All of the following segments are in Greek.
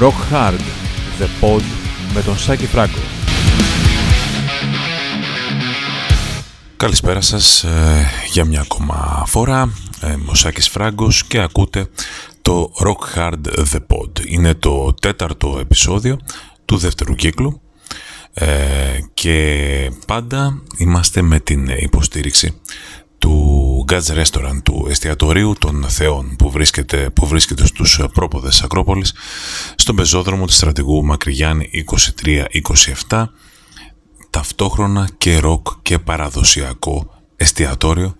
Rock Hard, The Pod με τον Σάκη Φράγκο. Καλησπέρα σας ε, για μια ακόμα φορά. Ε, ο Σάκης Φράγκος και ακούτε το Rock Hard The Pod. Είναι το τέταρτο επεισόδιο του δεύτερου κύκλου ε, και πάντα είμαστε με την υποστήριξη του Gatz Restaurant, του εστιατορίου των Θεών που βρίσκεται, που βρίσκεται στους πρόποδες Ακρόπολης στον πεζόδρομο του στρατηγού Μακρυγιάννη 23-27 ταυτόχρονα και ροκ και παραδοσιακό εστιατόριο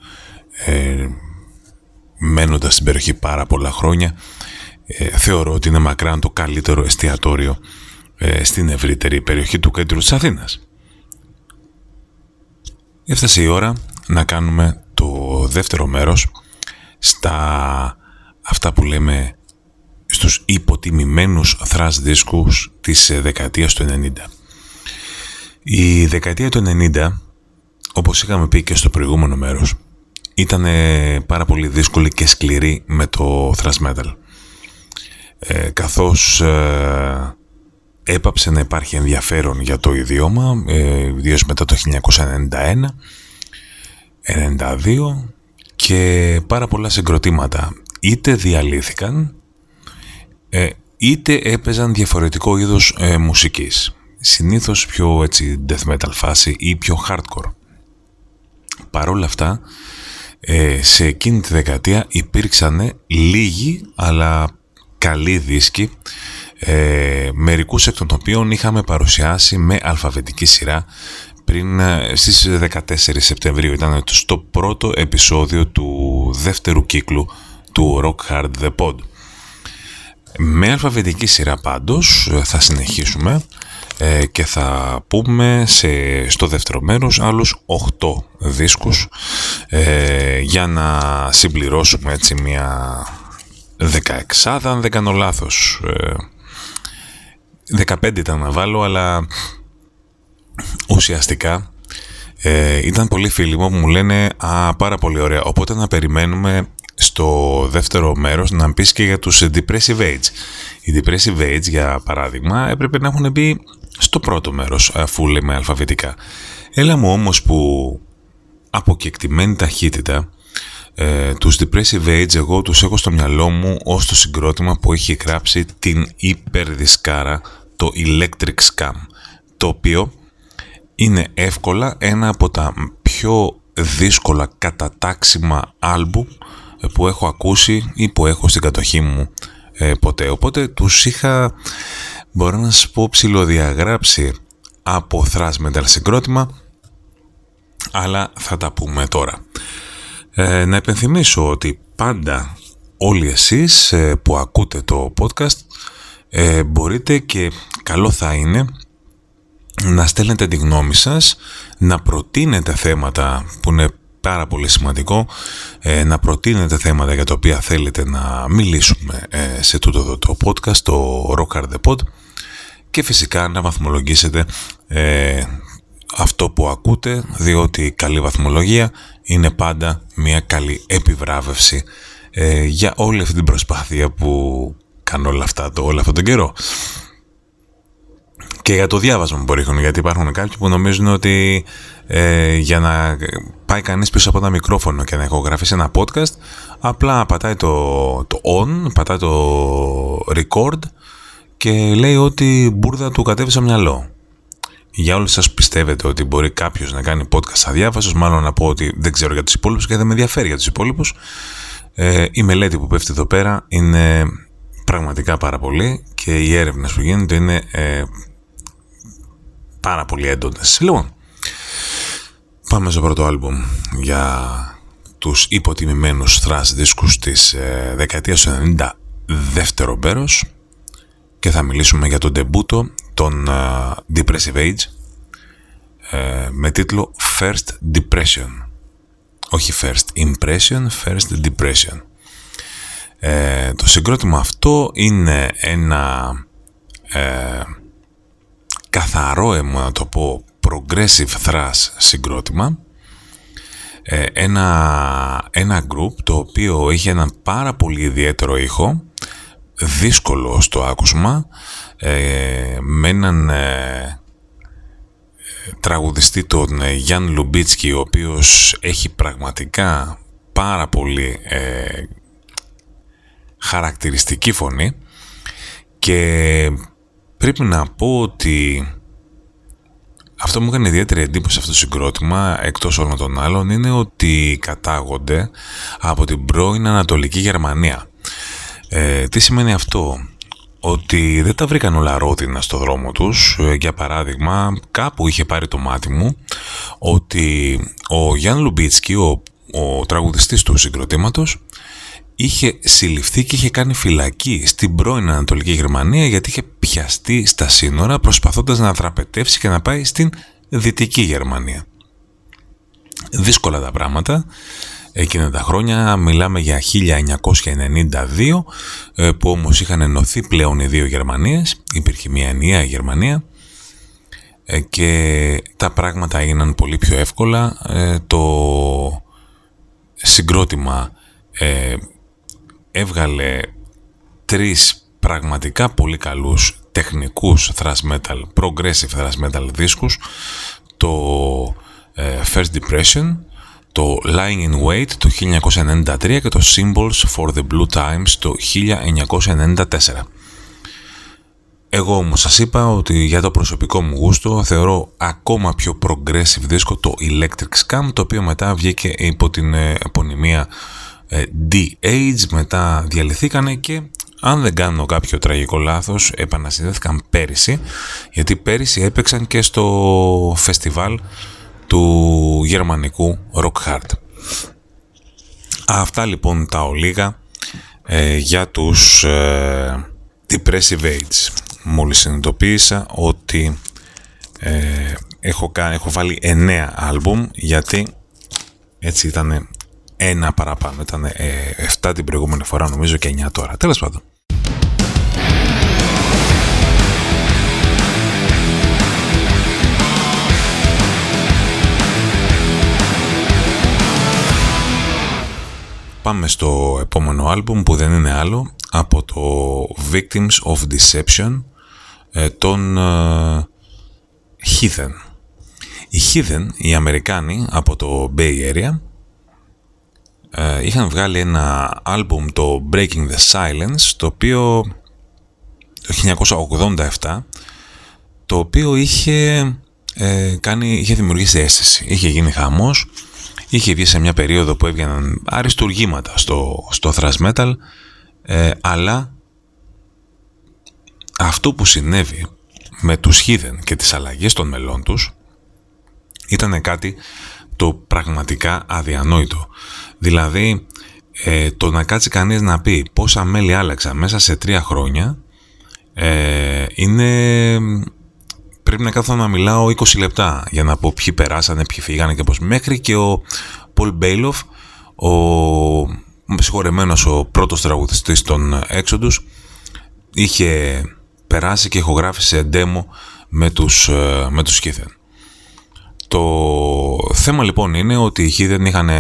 ε, μένοντας στην περιοχή πάρα πολλά χρόνια ε, θεωρώ ότι είναι μακράν το καλύτερο εστιατόριο ε, στην ευρύτερη περιοχή του κέντρου της Αθήνας. Έφτασε η ώρα να κάνουμε το δεύτερο μέρος στα αυτά που λέμε στους υποτιμημένους thrash δίσκους της δεκαετίας του 90. Η δεκαετία του 90, όπως είχαμε πει και στο προηγούμενο μέρος, ήταν πάρα πολύ δύσκολη και σκληρή με το thrash metal. Ε, καθώς ε, έπαψε να υπάρχει ενδιαφέρον για το ιδιώμα, ε, ιδίως μετά το 1991, 92 και πάρα πολλά συγκροτήματα είτε διαλύθηκαν ε, είτε έπαιζαν διαφορετικό είδος ε, μουσικής. Συνήθως πιο έτσι death metal φάση ή πιο hardcore. Παρ' όλα αυτά, ε, σε εκείνη τη δεκαετία υπήρξαν λίγοι αλλά καλοί δίσκοι ε, μερικούς εκ των οποίων είχαμε παρουσιάσει με αλφαβητική σειρά πριν ε, στις 14 Σεπτεμβρίου. Ήταν στο πρώτο επεισόδιο του δεύτερου κύκλου του Rock Hard The Pod. Με αλφαβητική σειρά πάντως ε, θα συνεχίσουμε ε, και θα πούμε σε, στο δεύτερο μέρος άλλους 8 δίσκους για να συμπληρώσουμε έτσι μια 16 αν δεν κάνω λάθος. 15 ήταν να βάλω αλλά ουσιαστικά ε, ήταν πολλοί φίλοι μου που μου λένε «Α, πάρα πολύ ωραία, οπότε να περιμένουμε στο δεύτερο μέρος να πεις και για τους Depressive Age». Οι Depressive Age, για παράδειγμα, έπρεπε να έχουν μπει στο πρώτο μέρος, αφού λέμε αλφαβητικά. Έλα μου όμως που από κεκτημένη ταχύτητα ε, τους Depressive Age εγώ τους έχω στο μυαλό μου ως το συγκρότημα που έχει γράψει την υπερδισκάρα το Electric Scam το οποίο είναι εύκολα ένα από τα πιο δύσκολα κατατάξιμα άλμπου που έχω ακούσει ή που έχω στην κατοχή μου ε, ποτέ. Οπότε τους είχα, μπορώ να σας πω, ψηλοδιαγράψει από thrash metal συγκρότημα, αλλά θα τα πούμε τώρα. Ε, να επενθυμίσω ότι πάντα όλοι εσείς ε, που ακούτε το podcast ε, μπορείτε και καλό θα είναι να στέλνετε τη γνώμη σας, να προτείνετε θέματα που είναι πάρα πολύ σημαντικό, ε, να προτείνετε θέματα για τα οποία θέλετε να μιλήσουμε ε, σε τούτο εδώ το podcast, το Rock Hard The Pod. Και φυσικά να βαθμολογήσετε ε, αυτό που ακούτε, διότι καλή βαθμολογία είναι πάντα μια καλή επιβράβευση για όλη αυτή την προσπάθεια που κάνω όλα αυτά, το, όλο αυτόν τον καιρό και για το διάβασμα μπορεί να γιατί υπάρχουν κάποιοι που νομίζουν ότι ε, για να πάει κανείς πίσω από ένα μικρόφωνο και να ηχογραφήσει ένα podcast απλά πατάει το, το on, πατάει το record και λέει ότι μπουρδα του κατέβει στο μυαλό. Για όλους σας πιστεύετε ότι μπορεί κάποιος να κάνει podcast αδιάβασος, μάλλον να πω ότι δεν ξέρω για τους υπόλοιπους και δεν με ενδιαφέρει για τους υπόλοιπους. Ε, η μελέτη που πέφτει εδώ πέρα είναι πραγματικά πάρα πολύ και οι έρευνες που γίνονται είναι ε, πάρα πολύ έντονες. Λοιπόν, πάμε στο πρώτο άλμπουμ για τους υποτιμημένους thrash δίσκους της ε, δεκαετίας του 90 δεύτερο μπέρος και θα μιλήσουμε για τον τεμπούτο των ε, Depressive Age ε, με τίτλο First Depression. Όχι First Impression, First Depression. Ε, το συγκρότημα αυτό είναι ένα ε, καθαρό έμου να το πω progressive thrash συγκρότημα. Ε, ένα, ένα group το οποίο είχε έναν πάρα πολύ ιδιαίτερο ήχο δύσκολο στο άκουσμα ε, με έναν ε, τραγουδιστή τον ε, Γιάνν Λουμπίτσκι ο οποίος έχει πραγματικά πάρα πολύ ε, χαρακτηριστική φωνή. Και πρέπει να πω ότι αυτό μου έκανε ιδιαίτερη εντύπωση αυτό το συγκρότημα εκτός όλων των άλλων είναι ότι κατάγονται από την πρώην Ανατολική Γερμανία. Ε, τι σημαίνει αυτό; Ότι δεν τα βρήκαν όλα ρόδινα στο δρόμο τους. Ε, για παράδειγμα, κάπου είχε πάρει το μάτι μου ότι ο Γιάνν Λουμπίτσκι, ο, ο τραγουδιστής του συγκροτήματος, είχε συλληφθεί και είχε κάνει φυλακή στην πρώην Ανατολική Γερμανία γιατί είχε πιαστεί στα σύνορα προσπαθώντας να δραπετεύσει και να πάει στην Δυτική Γερμανία. Δύσκολα τα πράγματα. Εκείνα τα χρόνια μιλάμε για 1992 ε, που όμως είχαν ενωθεί πλέον οι δύο Γερμανίες. Υπήρχε μια ενιαία Γερμανία ε, και τα πράγματα έγιναν πολύ πιο εύκολα. Ε, το συγκρότημα έβγαλε τρεις πραγματικά πολύ καλούς τεχνικούς thrash metal, progressive thrash metal δίσκους το First Depression το Lying in Wait το 1993 και το Symbols for the Blue Times το 1994. Εγώ όμως σας είπα ότι για το προσωπικό μου γούστο θεωρώ ακόμα πιο progressive δίσκο το Electric Scam το οποίο μετά βγήκε υπό την ε, επωνυμία D-Age μετά διαλυθήκανε και αν δεν κάνω κάποιο τραγικό λάθος επανασυνδέθηκαν πέρυσι γιατί πέρυσι έπαιξαν και στο φεστιβάλ του γερμανικού rock hard. Αυτά λοιπόν τα ολίγα ε, για τους ε, Depressive Age. Μόλις συνειδητοποίησα ότι ε, έχω, έχω βάλει 9 άλμπουμ γιατί έτσι ήταν ένα παραπάνω. Ήταν ε, 7 την προηγούμενη φορά νομίζω και 9 τώρα. Τέλος πάντων. πάμε στο επόμενο άλμπουμ που δεν είναι άλλο από το Victims of Deception ε, των ε, Heathen. Οι Heathen, οι Αμερικάνοι από το Bay Area ε, είχαν βγάλει ένα άλμπουμ το Breaking the Silence το οποίο το 1987 το οποίο είχε, ε, κάνει, είχε δημιουργήσει αίσθηση. Είχε γίνει χαμός είχε βγει σε μια περίοδο που έβγαιναν αριστουργήματα στο, στο thrash metal ε, αλλά αυτό που συνέβη με τους Hidden και τις αλλαγές των μελών τους ήταν κάτι το πραγματικά αδιανόητο. Δηλαδή ε, το να κάτσει κανείς να πει πόσα μέλη άλλαξα μέσα σε τρία χρόνια ε, είναι πρέπει να κάθω να μιλάω 20 λεπτά για να πω ποιοι περάσανε, ποιοι φύγανε και πώς. Μέχρι και ο Πολ Μπέιλοφ, ο συγχωρεμένος ο πρώτος τραγουδιστής των Exodus, είχε περάσει και ηχογράφησε demo με τους, ε, με τους Το θέμα λοιπόν είναι ότι οι Heathen είχαν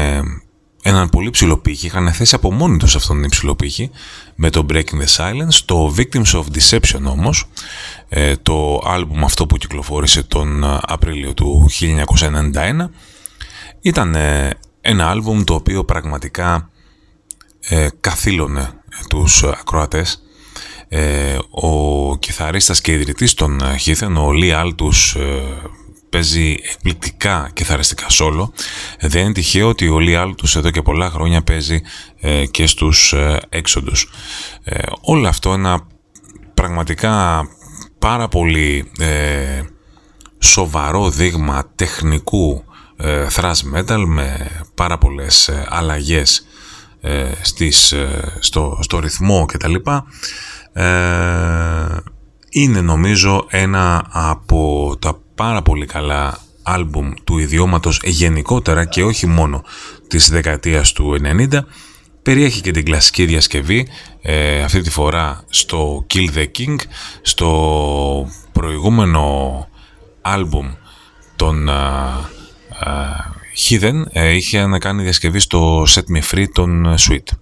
έναν πολύ ψηλό πύχη, είχαν θέσει από μόνοι τους αυτόν τον υψηλό πύχη με το Breaking the Silence. Το Victims of Deception όμως, ε, το άλμπουμ αυτό που κυκλοφόρησε τον ε, Απρίλιο του 1991, ήταν ε, ένα άλμπουμ το οποίο πραγματικά ε, καθήλωνε τους ακροατές. ο κιθαρίστας και ιδρυτής των Heathen, ο Lee Altus, παίζει εκπληκτικά κιθαριστικά σόλο. Δεν είναι τυχαίο ότι ο Λιάλ τους εδώ και πολλά χρόνια παίζει ε, και στους ε, έξοδους. Ε, όλο αυτό ένα πραγματικά πάρα πολύ ε, σοβαρό δείγμα τεχνικού ε, thrash metal με πάρα πολλές αλλαγές στις, στο, στο ρυθμό κτλ. είναι νομίζω ένα από τα πάρα πολύ καλά άλμπουμ του ιδιώματος γενικότερα και όχι μόνο της δεκαετίας του 90 περιέχει και την κλασική διασκευή ε, αυτή τη φορά στο Kill the King στο προηγούμενο άλμπουμ των Hidden ε, είχε να κάνει διασκευή στο Set Me Free των Sweet.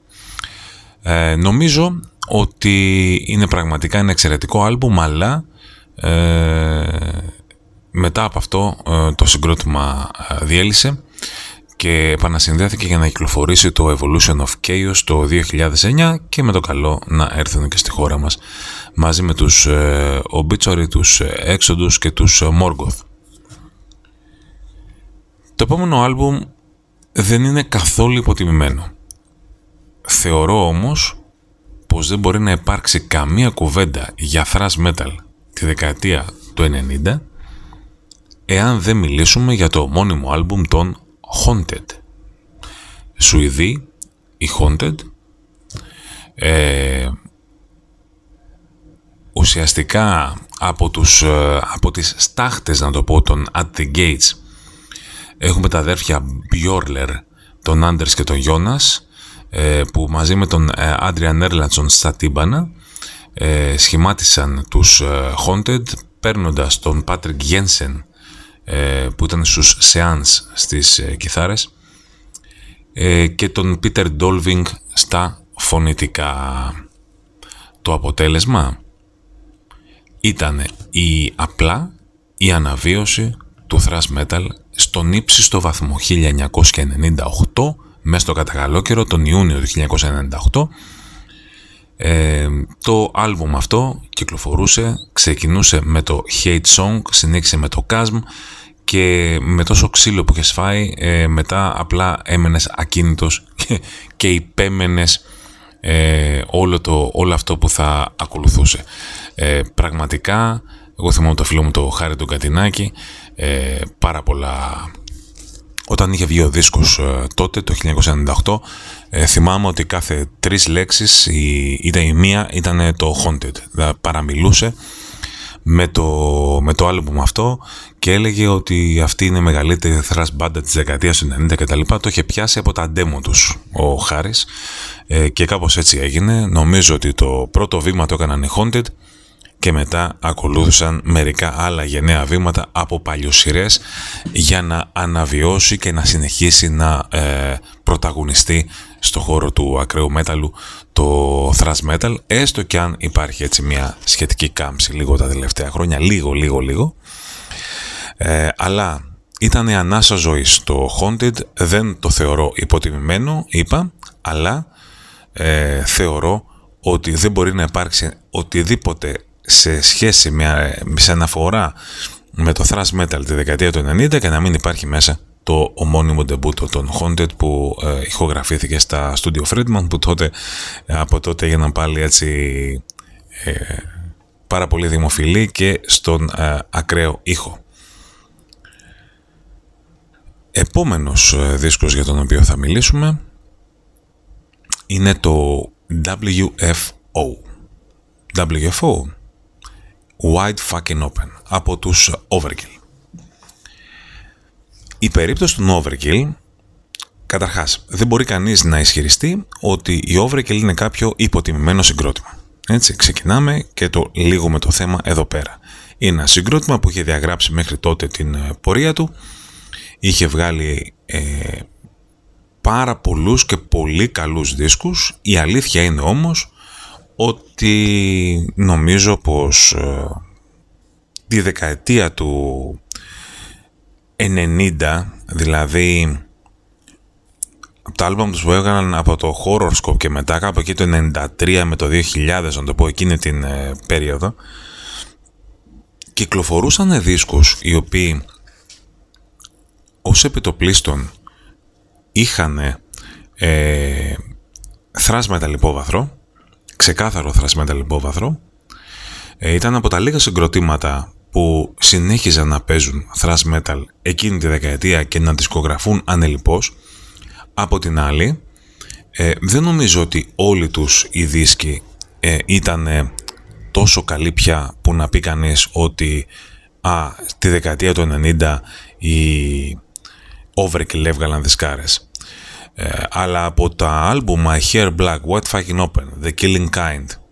Ε, νομίζω ότι είναι πραγματικά ένα εξαιρετικό άλμπουμ αλλά ε, μετά από αυτό ε, το συγκρότημα ε, διέλυσε και επανασυνδέθηκε για να κυκλοφορήσει το Evolution of Chaos το 2009 και με το καλό να έρθουν και στη χώρα μας μαζί με τους ε, Obituary, τους Exodus και τους Morgoth. Το επόμενο άλμπουμ δεν είναι καθόλου υποτιμημένο. Θεωρώ όμως πως δεν μπορεί να υπάρξει καμία κουβέντα για thrash metal τη δεκαετία του 90 εάν δεν μιλήσουμε για το μόνιμο άλμπουμ των Haunted. Σουηδοί, οι Haunted, ε, ουσιαστικά από, τους, ε, από τις στάχτες, να το πω, των At the Gates, έχουμε τα αδέρφια Bjorler, τον Άντερς και τον Γιώνας, ε, που μαζί με τον Άντριαν Έρλαντσον στα τύμπανα ε, σχημάτισαν τους Haunted, παίρνοντας τον Patrick Jensen ε, που ήταν στους Seance στις ε, κιθάρες ε, και τον Peter Dolving στα φωνητικά. Το αποτέλεσμα ήταν η απλά η αναβίωση του thrash metal στον ύψιστο βαθμό 1998 μέσα στο καταγαλό τον Ιούνιο του 1998 ε, το άλμπουμ αυτό κυκλοφορούσε, ξεκινούσε με το Hate Song, συνέχισε με το Chasm και με τόσο ξύλο που είχες φάει ε, μετά απλά έμενες ακίνητος και, και υπέμενες ε, όλο, το, όλο αυτό που θα ακολουθούσε. Ε, πραγματικά, εγώ θυμάμαι το φίλο μου το Χάρη του Κατινάκη, ε, πάρα πολλά... Όταν είχε βγει ο δίσκος ε, τότε, το 1998, ε, θυμάμαι ότι κάθε τρεις λέξεις η, ήταν η μία ήταν το Haunted. Δηλαδή παραμιλούσε με το, με το άλμπουμ αυτό και έλεγε ότι αυτή είναι η μεγαλύτερη thrash μπάντα της δεκαετίας του 90 κτλ. Το είχε πιάσει από τα demo τους ο Χάρης ε, και κάπως έτσι έγινε. Νομίζω ότι το πρώτο βήμα το έκαναν οι Haunted και μετά ακολούθησαν μερικά άλλα γενναία βήματα από παλιοσυρές για να αναβιώσει και να συνεχίσει να ε, πρωταγωνιστεί στο χώρο του ακραίου μέταλλου το thrash metal, έστω και αν υπάρχει έτσι μια σχετική κάμψη λίγο τα τελευταία χρόνια, λίγο, λίγο, λίγο. Ε, αλλά ήταν η ανάσα ζωής. Το Haunted δεν το θεωρώ υποτιμημένο, είπα, αλλά ε, θεωρώ ότι δεν μπορεί να υπάρξει οτιδήποτε σε σχέση με, σε αναφορά με το thrash metal τη δεκαετία του 90 και να μην υπάρχει μέσα το ομώνυμο ντεμπούτο των Haunted που ε, ηχογραφήθηκε στα Studio Friedman που τότε, από τότε έγιναν πάλι έτσι ε, πάρα πολύ δημοφιλή και στον ε, ακραίο ήχο. Επόμενος ε, δίσκος για τον οποίο θα μιλήσουμε είναι το WFO. WFO Wide Fucking Open από τους Overkill. Η περίπτωση του Overkill, καταρχάς, δεν μπορεί κανείς να ισχυριστεί ότι η Overkill είναι κάποιο υποτιμημένο συγκρότημα. Έτσι, ξεκινάμε και το λίγο με το θέμα εδώ πέρα. Είναι ένα συγκρότημα που είχε διαγράψει μέχρι τότε την ε, πορεία του, είχε βγάλει ε, πάρα πολλούς και πολύ καλούς δίσκους. Η αλήθεια είναι όμως ότι νομίζω πως ε, τη δεκαετία του 90, δηλαδή από τα άλμπαμ τους που έβγαλαν από το Horror και μετά κάπου εκεί το 93 με το 2000 να το πω εκείνη την ε, περίοδο κυκλοφορούσαν δίσκους οι οποίοι ως επιτοπλίστων είχαν ε, θράσματα λιπόβαθρο ξεκάθαρο θράσματα λιπόβαθρο ε, ήταν από τα λίγα συγκροτήματα που συνέχιζαν να παίζουν thrash metal εκείνη τη δεκαετία και να δισκογραφούν ανελιπώς. Από την άλλη, ε, δεν νομίζω ότι όλοι τους οι δίσκοι ε, ήταν τόσο καλοί πια που να πει κανείς ότι α, τη δεκαετία του 90 οι Overkill έβγαλαν δισκάρες. Ε, αλλά από τα άλμπουμ My Hair Black, What Fucking Open, The Killing Kind, ε,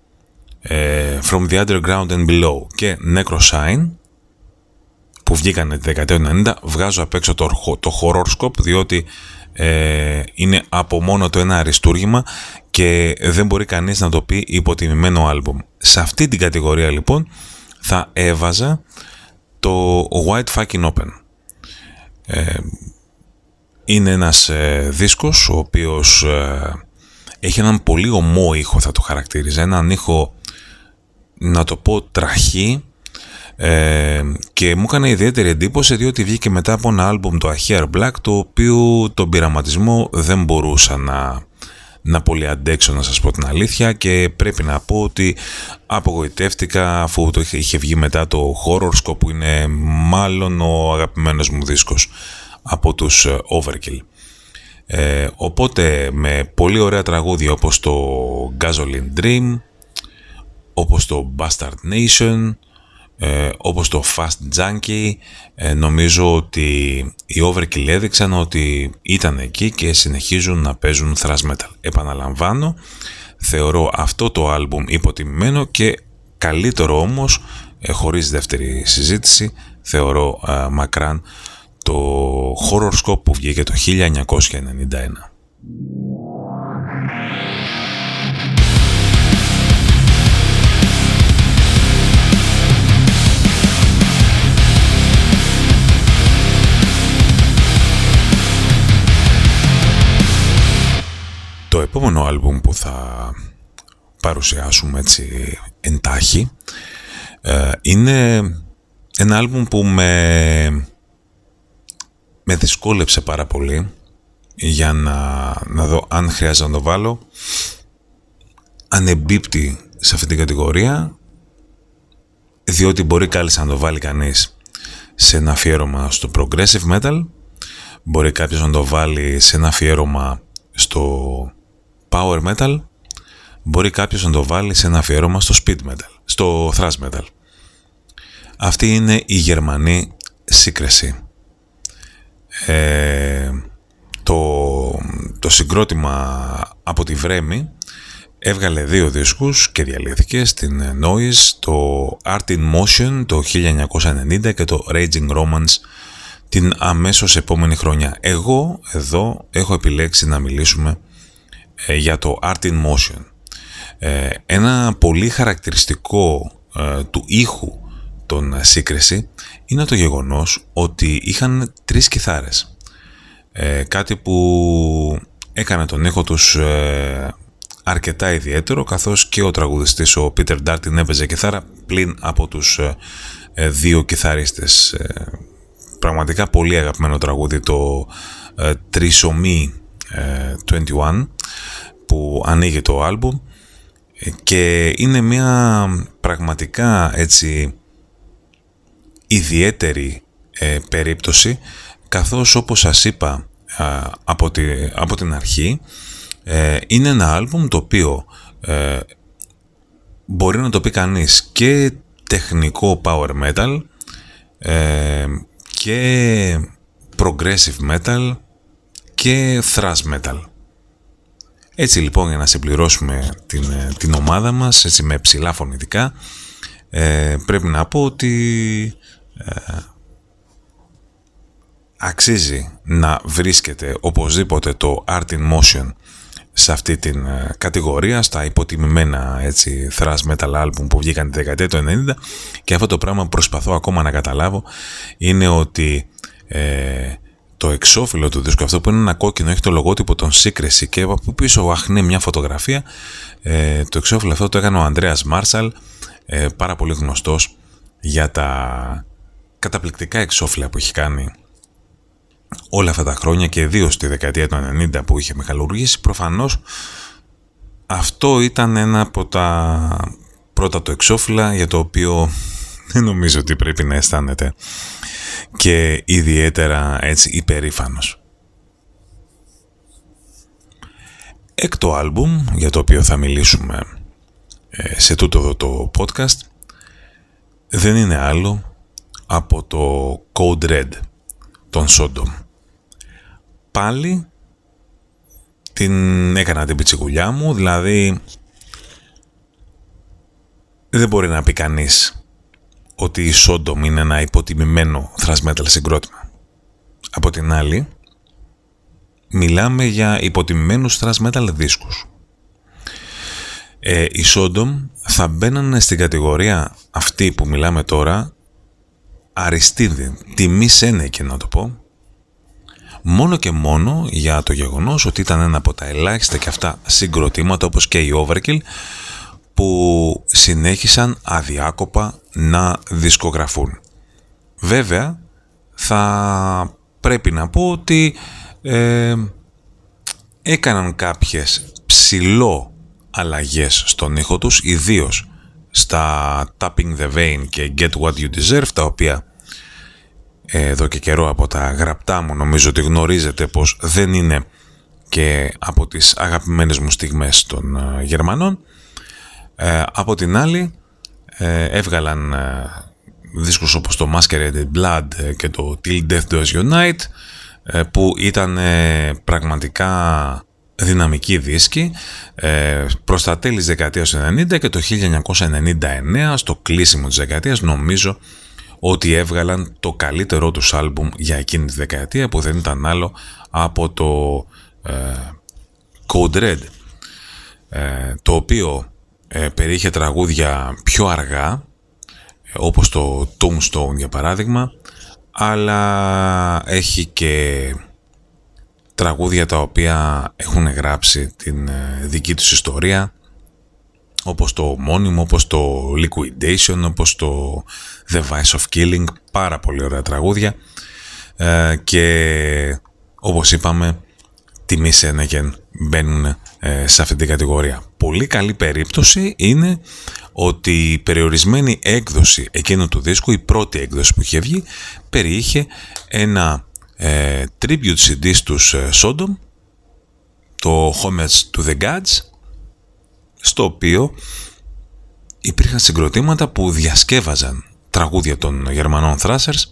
From the Underground and Below και Necrosign που βγήκαν τη δεκαετία του 90 βγάζω απ' έξω το, το horror scope διότι ε, είναι από μόνο το ένα αριστούργημα και δεν μπορεί κανείς να το πει υποτιμημένο άλμπουμ. Σε αυτή την κατηγορία λοιπόν θα έβαζα το White Fucking Open. Ε, είναι ένας ε, δίσκος ο οποίος ε, έχει έναν πολύ ομό ήχο θα το χαρακτήριζα, έναν ήχο να το πω τραχή ε, και μου έκανε ιδιαίτερη εντύπωση διότι βγήκε μετά από ένα άλμπουμ το A Hair Black το οποίο τον πειραματισμό δεν μπορούσα να, να πολύ αντέξω να σας πω την αλήθεια και πρέπει να πω ότι απογοητεύτηκα αφού το είχε, είχε βγει μετά το Horror που είναι μάλλον ο αγαπημένος μου δίσκος από τους ε, Overkill. Ε, οπότε με πολύ ωραία τραγούδια όπως το Gasoline Dream, όπως το Bastard Nation, ε, όπως το Fast Junkie, ε, νομίζω ότι οι Overkill έδειξαν ότι ήταν εκεί και συνεχίζουν να παίζουν thrash metal. Επαναλαμβάνω, θεωρώ αυτό το άλμπουμ υποτιμημένο και καλύτερο όμως, ε, χωρίς δεύτερη συζήτηση, θεωρώ ε, μακράν το Horror που βγήκε το 1991. Το επόμενο άλμπουμ που θα παρουσιάσουμε έτσι εντάχει ε, είναι ένα άλμπουμ που με με δυσκόλεψε πάρα πολύ για να, να δω αν χρειάζεται να το βάλω. Αν εμπίπτει σε αυτή την κατηγορία διότι μπορεί κάλλιστα να το βάλει κανείς σε ένα αφιέρωμα στο progressive metal μπορεί κάποιος να το βάλει σε ένα αφιέρωμα στο power metal μπορεί κάποιος να το βάλει σε ένα αφιέρωμα στο speed metal στο thrash metal αυτή είναι η Γερμανή σύγκρεση ε, το, το συγκρότημα από τη Βρέμη έβγαλε δύο δίσκους και διαλύθηκε στην Noise το Art in Motion το 1990 και το Raging Romance την αμέσως επόμενη χρονιά. Εγώ εδώ έχω επιλέξει να μιλήσουμε ε, για το Art in Motion. Ε, ένα πολύ χαρακτηριστικό του ήχου των Σύγκριση είναι το γεγονός ότι είχαν τρεις κιθάρες. Ε, κάτι που έκανε τον ήχο τους ε, αρκετά ιδιαίτερο καθώς και ο τραγουδιστής ο Πίτερ Ντάρτιν έπαιζε κιθάρα πλην από τους ε, δύο κιθαρίστες. πραγματικά πολύ αγαπημένο τραγούδι το Trisomy 21 που ανοίγει το άλμπουμ και είναι μια πραγματικά έτσι ιδιαίτερη ε, περίπτωση καθώς όπως σας είπα από, τη, από την αρχή ε, είναι ένα άλμπουμ το οποίο ε, μπορεί να το πει κανείς και τεχνικό power metal και progressive metal και thrash metal. Έτσι λοιπόν για να συμπληρώσουμε την, την ομάδα μας έτσι με ψηλά φωνητικά πρέπει να πω ότι ε, αξίζει να βρίσκεται οπωσδήποτε το Art in Motion σε αυτή την ε, κατηγορία, στα υποτιμημένα έτσι, thrash metal album που βγήκαν τη δεκαετία του 90 και αυτό το πράγμα που προσπαθώ ακόμα να καταλάβω είναι ότι ε, το εξώφυλλο του δίσκου αυτό που είναι ένα κόκκινο έχει το λογότυπο των Secrecy και από πίσω αχνεί μια φωτογραφία. Ε, το εξώφυλλο αυτό το έκανε ο Ανδρέας Μάρσαλ ε, πάρα πολύ γνωστός για τα καταπληκτικά εξώφυλλα που έχει κάνει όλα αυτά τα χρόνια και ιδίως στη δεκαετία του 90 που είχε μεγαλουργήσει, προφανώς αυτό ήταν ένα από τα πρώτα το εξώφυλλα για το οποίο δεν νομίζω ότι πρέπει να αισθάνεται και ιδιαίτερα έτσι υπερήφανος. Έκτο άλμπουμ για το οποίο θα μιλήσουμε ε, σε τούτο εδώ το podcast δεν είναι άλλο από το Code Red των Sodom. Πάλι την έκανα την πιτσικουλιά μου, δηλαδή δεν μπορεί να πει κανείς ότι η Sodom είναι ένα υποτιμημένο thrash metal συγκρότημα. Από την άλλη, μιλάμε για υποτιμημένους thrash metal δίσκους. Ε, οι Sodom θα μπαίνανε στην κατηγορία αυτή που μιλάμε τώρα αριστίδη, τιμή και να το πω, μόνο και μόνο για το γεγονός ότι ήταν ένα από τα ελάχιστα και αυτά συγκροτήματα όπως και η Overkill που συνέχισαν αδιάκοπα να δισκογραφούν. Βέβαια, θα πρέπει να πω ότι ε, έκαναν κάποιες ψηλό αλλαγές στον ήχο τους, ιδίως στα Tapping the Vein και Get What You Deserve, τα οποία εδώ και καιρό από τα γραπτά μου νομίζω ότι γνωρίζετε πως δεν είναι και από τις αγαπημένες μου στιγμές των ε, Γερμανών. Ε, από την άλλη ε, έβγαλαν ε, δίσκους όπως το Masquerade Blood και το Till Death Do Us Unite που ήταν πραγματικά δυναμική δίσκη ε, προς τα τέλη της δεκαετίας 90 και το 1999 στο κλείσιμο της δεκαετίας νομίζω ότι έβγαλαν το καλύτερό τους άλμπουμ για εκείνη τη δεκαετία που δεν ήταν άλλο από το ε, Code Red ε, το οποίο ε, περιείχε τραγούδια πιο αργά όπως το Tombstone για παράδειγμα αλλά έχει και τραγούδια τα οποία έχουν γράψει την ε, δική τους ιστορία όπως το μόνιμο, όπως το Liquidation, όπως το The Vice of Killing, πάρα πολύ ωραία τραγούδια. Ε, και όπως είπαμε τιμή Σένεγεν μπαίνουν ε, σε αυτή την κατηγορία. Πολύ καλή περίπτωση είναι ότι η περιορισμένη έκδοση εκείνου του δίσκου, η πρώτη έκδοση που είχε βγει, περιείχε ένα ε, tribute CD στους ε, Sodom, το Homage to the Gods, στο οποίο υπήρχαν συγκροτήματα που διασκεύαζαν τραγούδια των Γερμανών Thrashers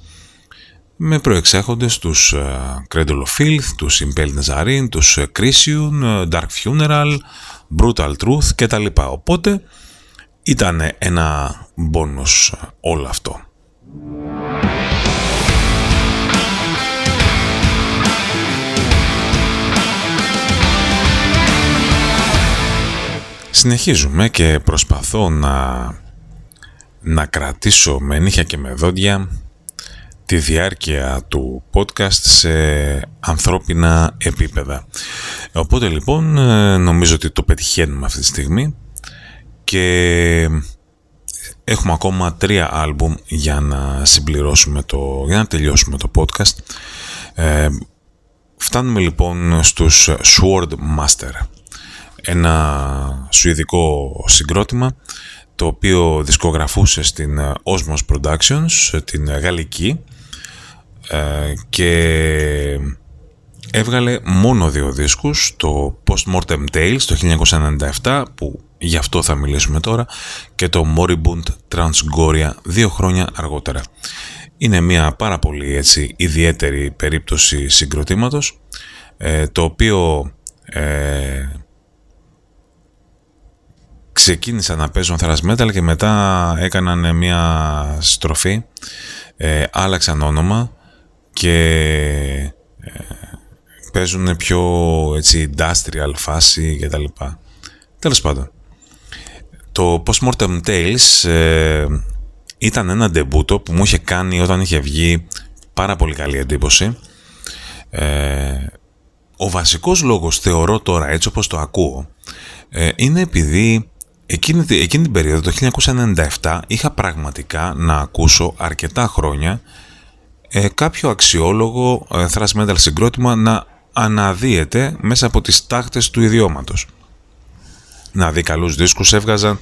με προεξέχοντες τους uh, Cradle of Filth, τους Impel Nazarene, τους Crisium, Dark Funeral, Brutal Truth κτλ. Οπότε ήταν ένα bonus όλο αυτό. Συνεχίζουμε και προσπαθώ να, να κρατήσω με νύχια και με δόντια τη διάρκεια του podcast σε ανθρώπινα επίπεδα. Οπότε λοιπόν νομίζω ότι το πετυχαίνουμε αυτή τη στιγμή και έχουμε ακόμα τρία άλμπουμ για να συμπληρώσουμε το, για να τελειώσουμε το podcast. Ε, φτάνουμε λοιπόν στους Sword Master ένα σουηδικό συγκρότημα το οποίο δισκογραφούσε στην ε, Osmos Productions, την γαλλική ε, και έβγαλε μόνο δύο δίσκους, το Postmortem Tales το 1997 που γι' αυτό θα μιλήσουμε τώρα και το Moribund Transgoria δύο χρόνια αργότερα. Είναι μια πάρα πολύ έτσι, ιδιαίτερη περίπτωση συγκροτήματος ε, το οποίο ξεκίνησαν να παίζουν thrash metal και μετά έκαναν μια στροφή, ε, άλλαξαν όνομα και ε, παίζουν πιο έτσι industrial φάση και τα λοιπά. Τέλος πάντων, το Postmortem Tales ε, ήταν ένα ντεμπούτο που μου είχε κάνει όταν είχε βγει πάρα πολύ καλή εντύπωση. Ε, ο βασικός λόγος θεωρώ τώρα έτσι όπως το ακούω ε, είναι επειδή Εκείνη, εκείνη την περίοδο, το 1997, είχα πραγματικά να ακούσω αρκετά χρόνια ε, κάποιο αξιόλογο ε, thrash metal συγκρότημα να αναδύεται μέσα από τις τάχτες του ιδιώματος. Να δει καλούς δίσκους έβγαζαν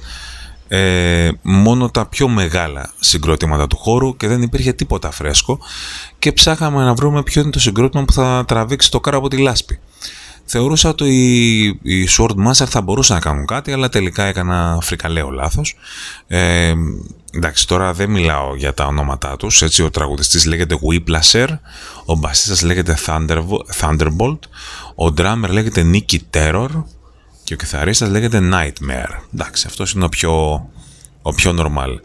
ε, μόνο τα πιο μεγάλα συγκρότηματα του χώρου και δεν υπήρχε τίποτα φρέσκο και ψάχαμε να βρούμε ποιο είναι το συγκρότημα που θα τραβήξει το κάρο από τη λάσπη θεωρούσα ότι οι, Sword Master θα μπορούσαν να κάνουν κάτι, αλλά τελικά έκανα φρικαλαίο λάθος. Ε, εντάξει, τώρα δεν μιλάω για τα ονόματά τους, έτσι ο τραγουδιστής λέγεται Whiplasher, ο μπασίστας λέγεται Thunderbolt, ο drummer λέγεται Nicky Terror και ο κιθαρίστας λέγεται Nightmare. Εντάξει, αυτός είναι ο πιο, ο πιο normal.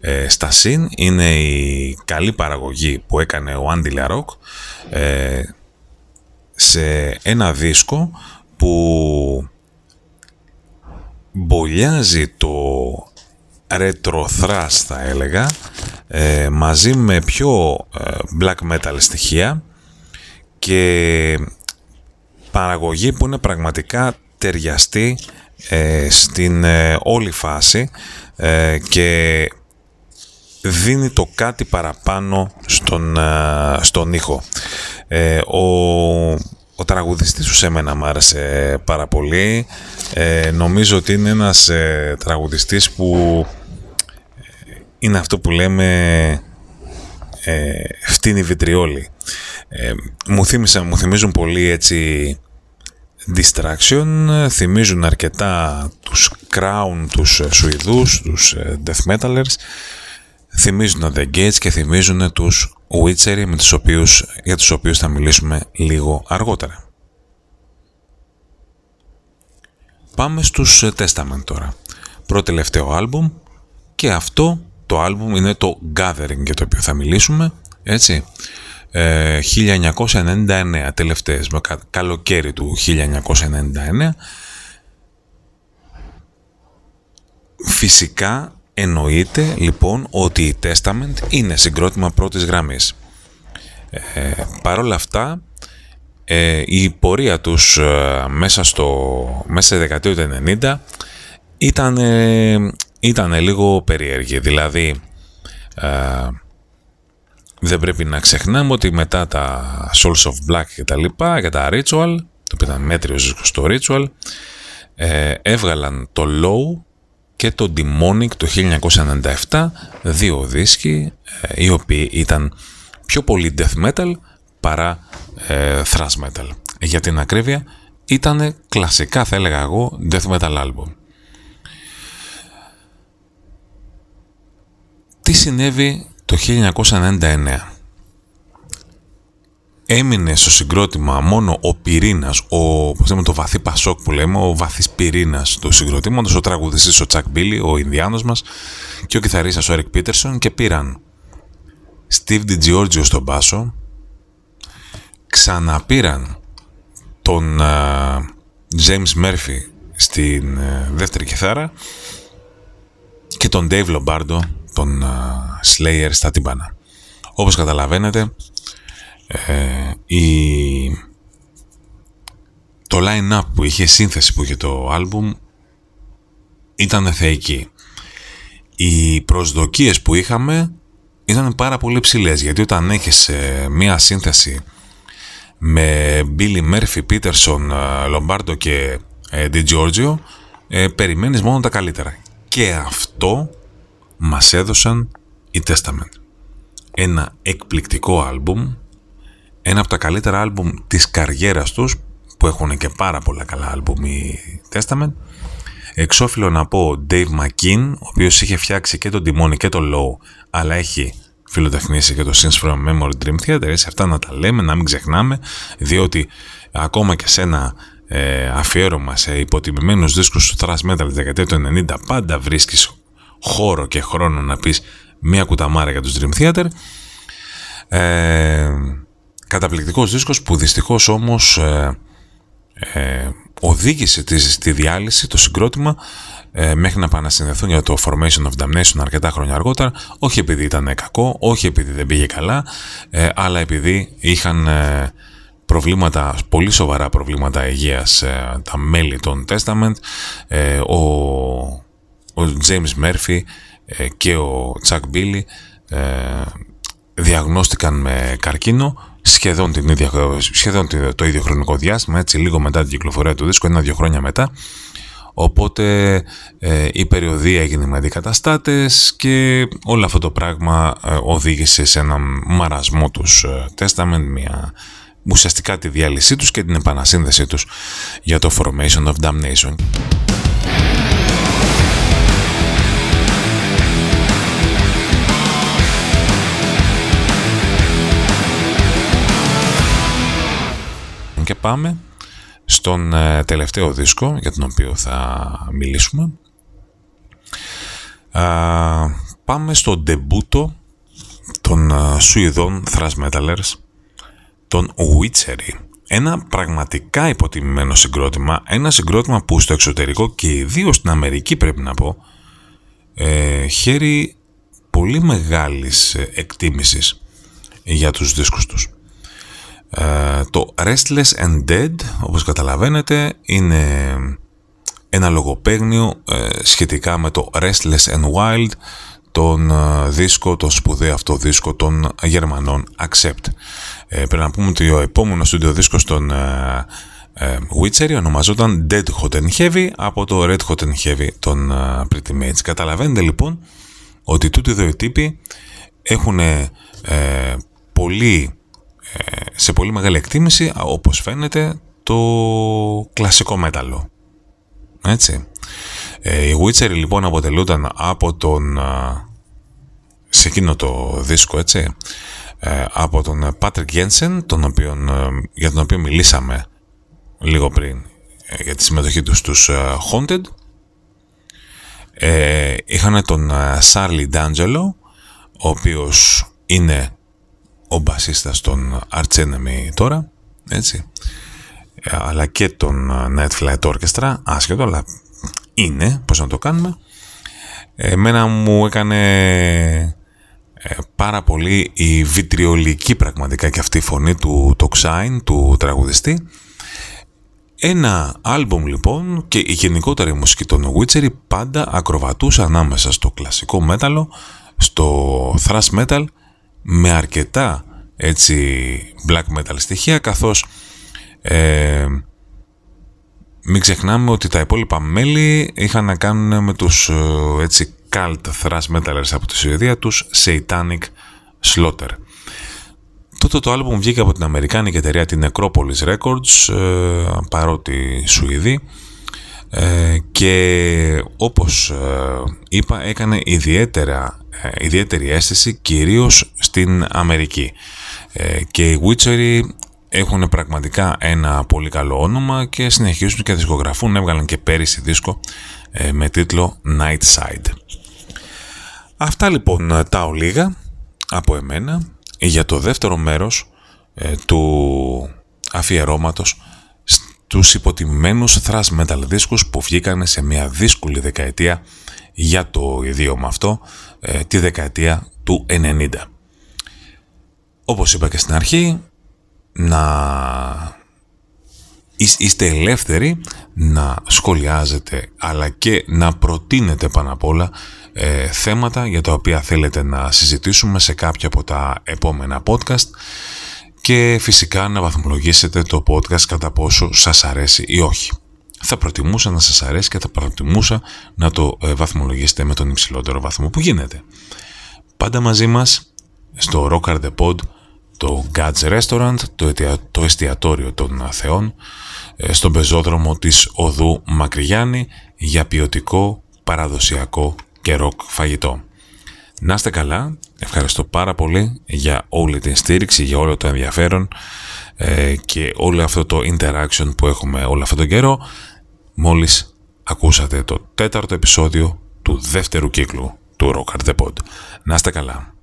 Ε, στα συν είναι η καλή παραγωγή που έκανε ο Andy LaRock, ε, σε ένα δίσκο που μπολιάζει το retro thrash θα έλεγα ε, μαζί με πιο ε, black metal στοιχεία και παραγωγή που είναι πραγματικά ταιριαστή ε, στην όλη φάση και δίνει το κάτι παραπάνω στον, στον ήχο. ο, ο τραγουδιστής του σε μένα μου άρεσε πάρα πολύ. νομίζω ότι είναι ένας τραγουδιστής που είναι αυτό που λέμε ε, φτύνη βιτριόλη. Ε, μου, θύμισαν, μου θυμίζουν πολύ έτσι distraction, θυμίζουν αρκετά τους Crown, τους ε, Σουηδούς, τους ε, Death Metalers, θυμίζουν The Gates και θυμίζουν τους Witchery με τους οποίους, για τους οποίους θα μιλήσουμε λίγο αργότερα. Πάμε στους ε, Testament τώρα. Πρώτο τελευταίο άλμπουμ και αυτό το άλμπουμ είναι το Gathering για το οποίο θα μιλήσουμε, έτσι. 1999, ε, τελευταίες, με καλοκαίρι του 1999. Φυσικά εννοείται λοιπόν ότι η Testament είναι συγκρότημα πρώτης γραμμής. Ε, Παρ' όλα αυτά, ε, η πορεία τους ε, μέσα, στο, μέσα στη δεκαετία του 90 ήταν ήταν λίγο περίεργη. Δηλαδή, ε, δεν πρέπει να ξεχνάμε ότι μετά τα Souls of Black και τα λοιπά, για τα Ritual, το οποίο ήταν μέτριο στο Ritual, ε, έβγαλαν το Low και το Demonic το 1997, δύο δίσκοι, ε, οι οποίοι ήταν πιο πολύ death metal παρά ε, thrash metal. Για την ακρίβεια, ήταν κλασικά θα έλεγα εγώ death metal album. Συνέβη το 1999. Έμεινε στο συγκρότημα μόνο ο πυρήνας, ο, πώς λέμε, το βαθύ πασόκ που λέμε, ο βαθύς πυρήνας του συγκροτήματος, ο τραγουδιστής ο Τσακ Μπίλι, ο Ινδιάνος μας και ο κιθαρίστας ο Έρικ Πίτερσον και πήραν Steve DiGiorgio στον μπάσο, ξαναπήραν τον uh, James Murphy στην uh, δεύτερη κιθάρα και τον Dave Lombardo τον Slayer στα τύμπανα. Όπως καταλαβαίνετε, ε, η... το line-up που είχε, σύνθεση που είχε το άλμπουμ ήταν θεϊκή. Οι προσδοκίες που είχαμε ήταν πάρα πολύ ψηλές, γιατί όταν έχεις ε, μία σύνθεση με Billy Murphy, Peterson, Lombardo και ε, Di Giorgio, ε, περιμένεις μόνο τα καλύτερα. Και αυτό μας έδωσαν η Testament. Ένα εκπληκτικό άλμπουμ, ένα από τα καλύτερα άλμπουμ της καριέρας τους, που έχουν και πάρα πολλά καλά άλμπουμ η Testament. Εξώφυλλο να πω Dave McKean, ο οποίος είχε φτιάξει και τον Demonic και τον Low, αλλά έχει φιλοτεχνήσει και το Sins from Memory Dream Theater, έτσι αυτά να τα λέμε, να μην ξεχνάμε, διότι ακόμα και σε ένα ε, αφιέρωμα σε υποτιμημένους δίσκους του thrash metal της δεκαετία του 90 πάντα βρίσκεις χώρο και χρόνο να πεις μία κουταμάρα για τους Dream Theater. Ε, καταπληκτικός δίσκος που δυστυχώς όμως ε, ε, οδήγησε τη, στη διάλυση το συγκρότημα ε, μέχρι να επανασυνδεθούν για το Formation of Damnation αρκετά χρόνια αργότερα όχι επειδή ήταν κακό, όχι επειδή δεν πήγε καλά ε, αλλά επειδή είχαν ε, προβλήματα, πολύ σοβαρά προβλήματα υγείας τα μέλη των Testament ο ο James Murphy ε, και ο Chuck Billy ε, διαγνώστηκαν με καρκίνο σχεδόν, την ίδια, σχεδόν το ίδιο χρονικό διάστημα, έτσι λίγο μετά την κυκλοφορία του δίσκου, ένα-δύο χρόνια μετά. Οπότε ε, η περιοδία έγινε με αντικαταστάτες και όλο αυτό το πράγμα οδήγησε σε ένα μαρασμό τους Testament, μια, ουσιαστικά τη διάλυσή τους και την επανασύνδεσή τους για το Formation of Damnation. Πάμε στον ε, τελευταίο δίσκο για τον οποίο θα μιλήσουμε. πάμε στο ντεμπούτο των uh, Σουηδών thrash metalers, των Witchery. ένα πραγματικά υποτιμημένο συγκρότημα, ένα συγκρότημα που στο εξωτερικό και ιδίως στην Αμερική πρέπει να πω, ε, χέρι πολύ μεγάλης ε, εκτίμησης για τους δίσκους τους. Ε, το Restless and Dead, όπως καταλαβαίνετε, είναι ένα λογοπαίγνιο ε, σχετικά με το Restless and Wild, τον δίσκο, τον σπουδαίο αυτό δίσκο των Γερμανών Accept. Ε, πρέπει να πούμε ότι ο επόμενος στούντιο δίσκος των ε, ε, Witchery ονομαζόταν Dead Hot and Heavy από το Red Hot and Heavy των ε, Pretty Mates. Καταλαβαίνετε λοιπόν ότι τούτοι δύο τύποι έχουν ε, πολύ, ε, σε πολύ μεγάλη εκτίμηση όπως φαίνεται το κλασικό μέταλλο. Έτσι. Ε, οι Witchery λοιπόν αποτελούνταν από τον σε εκείνο το δίσκο έτσι από τον Patrick Jensen τον οποίον, για τον οποίο μιλήσαμε λίγο πριν ε, για τη συμμετοχή τους στους ε, Haunted. Ε, είχαν τον Σάρλι Ντάντζελο, ο οποίος είναι ο μπασίστας των Arch Enemy τώρα, έτσι. Αλλά και τον Night Flight Orchestra, άσχετο, αλλά είναι, πώς να το κάνουμε. Εμένα μου έκανε πάρα πολύ η βιτριολική πραγματικά και αυτή η φωνή του Toxine, του τραγουδιστή ένα άλμπουμ λοιπόν και η γενικότερη μουσική των Witchery πάντα ακροβατούσε ανάμεσα στο κλασικό μέταλλο, στο thrash metal με αρκετά έτσι black metal στοιχεία καθώς ε, μην ξεχνάμε ότι τα υπόλοιπα μέλη είχαν να κάνουν με τους ε, έτσι cult thrash metalers από τη Σουηδία τους Satanic Slaughter. Τότε το άλμπουμ βγήκε από την Αμερικάνικη εταιρεία την Necropolis Records, ε, παρότι Σουηδή, ε, και όπως ε, είπα έκανε ιδιαίτερα, ιδιαίτερη αίσθηση κυρίως στην Αμερική. Και οι Witchery έχουν πραγματικά ένα πολύ καλό όνομα και συνεχίζουν και δισκογραφούν, έβγαλαν και πέρυσι δίσκο με τίτλο Night Side. Αυτά λοιπόν τα ολίγα από εμένα για το δεύτερο μέρος ε, του αφιερώματος στους υποτιμημένους thrash metal δίσκους που βγήκαν σε μια δύσκολη δεκαετία για το ιδίωμα αυτό, ε, τη δεκαετία του 90. Όπως είπα και στην αρχή, να είστε ελεύθεροι να σχολιάζετε αλλά και να προτείνετε πάνω απ' όλα ε, θέματα για τα οποία θέλετε να συζητήσουμε σε κάποια από τα επόμενα podcast και φυσικά να βαθμολογήσετε το podcast κατά πόσο σας αρέσει ή όχι. Θα προτιμούσα να σας αρέσει και θα προτιμούσα να το ε, βαθμολογήσετε με τον υψηλότερο βαθμό που γίνεται. Πάντα μαζί μας στο Rock The Pod, το God's Restaurant, το, το εστιατόριο των θεών, ε, στον πεζόδρομο της Οδού Μακριγιάννη για ποιοτικό, παραδοσιακό και ροκ φαγητό. Να είστε καλά, ευχαριστώ πάρα πολύ για όλη την στήριξη, για όλο το ενδιαφέρον ε, και όλο αυτό το interaction που έχουμε όλο αυτόν τον καιρό. Μόλις ακούσατε το τέταρτο επεισόδιο του δεύτερου κύκλου του Rock the Pod. Να είστε καλά.